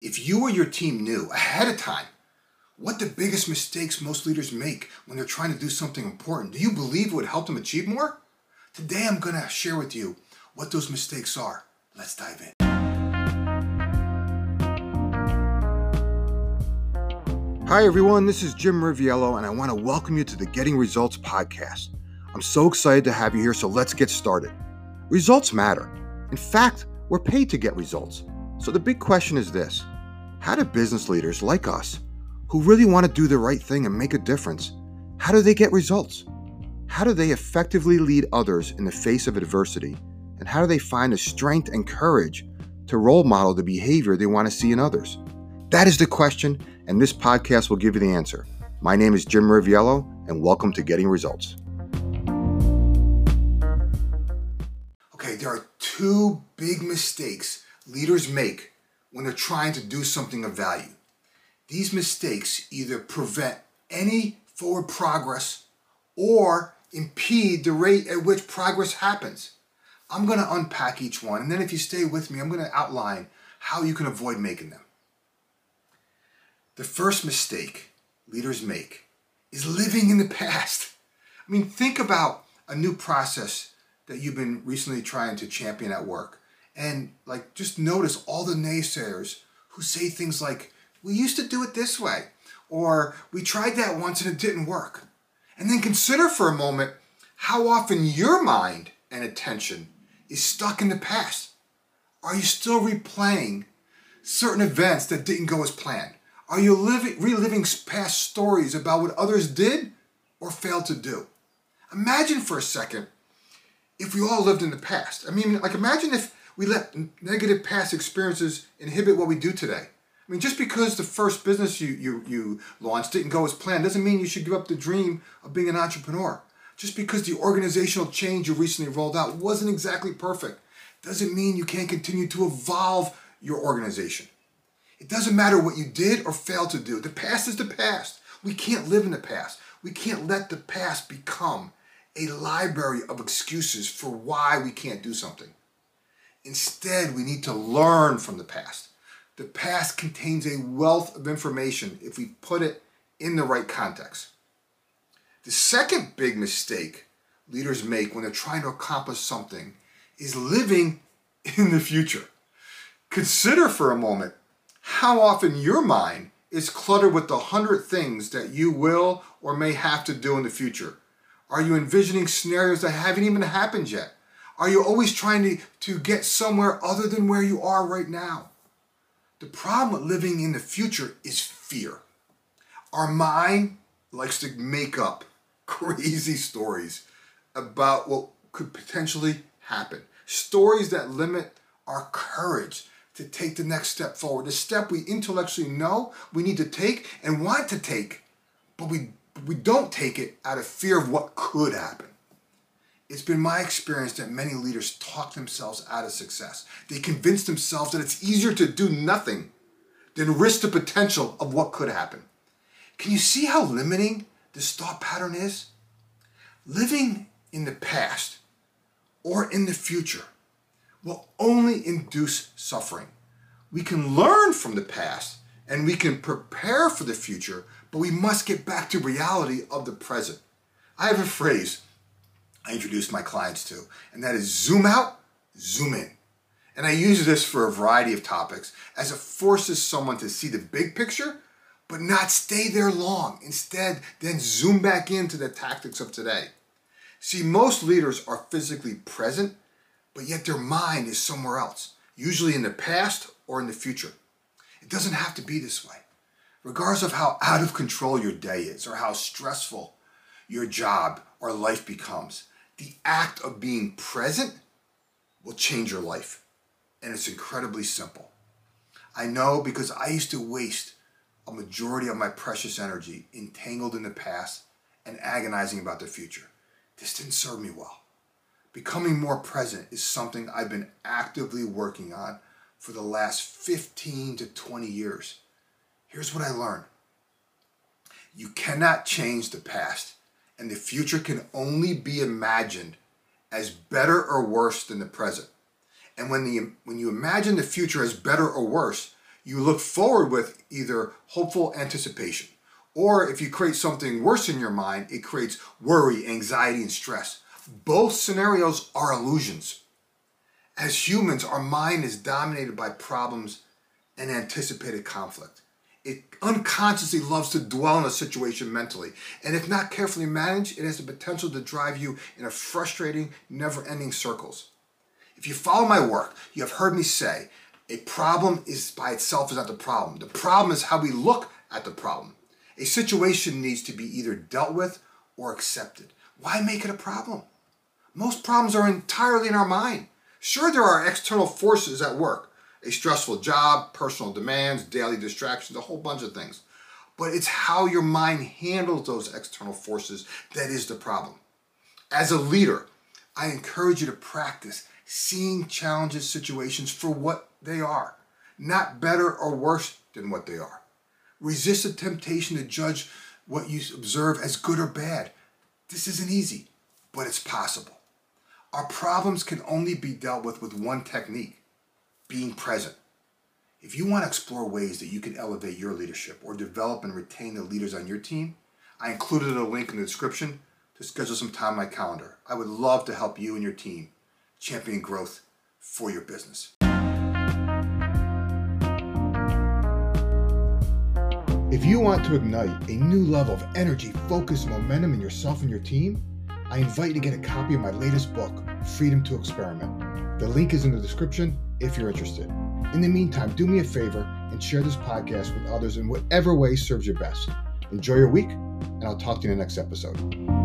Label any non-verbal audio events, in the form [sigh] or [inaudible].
If you or your team knew ahead of time what the biggest mistakes most leaders make when they're trying to do something important, do you believe it would help them achieve more? Today I'm going to share with you what those mistakes are. Let's dive in. Hi, everyone. This is Jim Riviello, and I want to welcome you to the Getting Results podcast. I'm so excited to have you here, so let's get started. Results matter. In fact, we're paid to get results. So the big question is this How do business leaders like us, who really want to do the right thing and make a difference, how do they get results? How do they effectively lead others in the face of adversity? And how do they find the strength and courage to role model the behavior they want to see in others? That is the question, and this podcast will give you the answer. My name is Jim Riviello, and welcome to Getting Results. Okay, there are two big mistakes leaders make when they're trying to do something of value. These mistakes either prevent any forward progress or impede the rate at which progress happens. I'm going to unpack each one, and then if you stay with me, I'm going to outline how you can avoid making them. The first mistake leaders make is living in the past. I mean, think about a new process that you've been recently trying to champion at work and like just notice all the naysayers who say things like we used to do it this way or we tried that once and it didn't work. And then consider for a moment how often your mind and attention is stuck in the past. Are you still replaying certain events that didn't go as planned? Are you living, reliving past stories about what others did or failed to do? Imagine for a second if we all lived in the past. I mean like imagine if we let negative past experiences inhibit what we do today. I mean, just because the first business you, you, you launched didn't go as planned doesn't mean you should give up the dream of being an entrepreneur. Just because the organizational change you recently rolled out wasn't exactly perfect doesn't mean you can't continue to evolve your organization. It doesn't matter what you did or failed to do. The past is the past. We can't live in the past. We can't let the past become a library of excuses for why we can't do something. Instead, we need to learn from the past. The past contains a wealth of information if we put it in the right context. The second big mistake leaders make when they're trying to accomplish something is living [laughs] in the future. Consider for a moment how often your mind is cluttered with the hundred things that you will or may have to do in the future. Are you envisioning scenarios that haven't even happened yet? Are you always trying to, to get somewhere other than where you are right now? The problem with living in the future is fear. Our mind likes to make up [laughs] crazy stories about what could potentially happen. Stories that limit our courage to take the next step forward, the step we intellectually know we need to take and want to take, but we, we don't take it out of fear of what could happen. It's been my experience that many leaders talk themselves out of success. They convince themselves that it's easier to do nothing than risk the potential of what could happen. Can you see how limiting this thought pattern is? Living in the past or in the future will only induce suffering. We can learn from the past and we can prepare for the future, but we must get back to reality of the present. I have a phrase I introduce my clients to, and that is zoom out, zoom in. And I use this for a variety of topics as it forces someone to see the big picture, but not stay there long. Instead, then zoom back into the tactics of today. See, most leaders are physically present, but yet their mind is somewhere else, usually in the past or in the future. It doesn't have to be this way. Regardless of how out of control your day is or how stressful your job or life becomes, the act of being present will change your life. And it's incredibly simple. I know because I used to waste a majority of my precious energy entangled in the past and agonizing about the future. This didn't serve me well. Becoming more present is something I've been actively working on for the last 15 to 20 years. Here's what I learned you cannot change the past, and the future can only be imagined as better or worse than the present. And when, the, when you imagine the future as better or worse, you look forward with either hopeful anticipation. Or if you create something worse in your mind, it creates worry, anxiety, and stress. Both scenarios are illusions. As humans, our mind is dominated by problems and anticipated conflict. It unconsciously loves to dwell in a situation mentally, and if not carefully managed, it has the potential to drive you in a frustrating, never ending circles. If you follow my work, you have heard me say a problem is by itself is not the problem. The problem is how we look at the problem. A situation needs to be either dealt with or accepted. Why make it a problem? Most problems are entirely in our mind. Sure, there are external forces at work a stressful job, personal demands, daily distractions, a whole bunch of things. But it's how your mind handles those external forces that is the problem. As a leader, I encourage you to practice seeing challenges, situations for what they are, not better or worse than what they are. Resist the temptation to judge what you observe as good or bad. This isn't easy, but it's possible. Our problems can only be dealt with with one technique being present. If you want to explore ways that you can elevate your leadership or develop and retain the leaders on your team, I included a link in the description to schedule some time on my calendar. I would love to help you and your team champion growth for your business. If you want to ignite a new level of energy, focus, momentum in yourself and your team, I invite you to get a copy of my latest book, Freedom to Experiment. The link is in the description if you're interested. In the meantime, do me a favor and share this podcast with others in whatever way serves you best. Enjoy your week, and I'll talk to you in the next episode.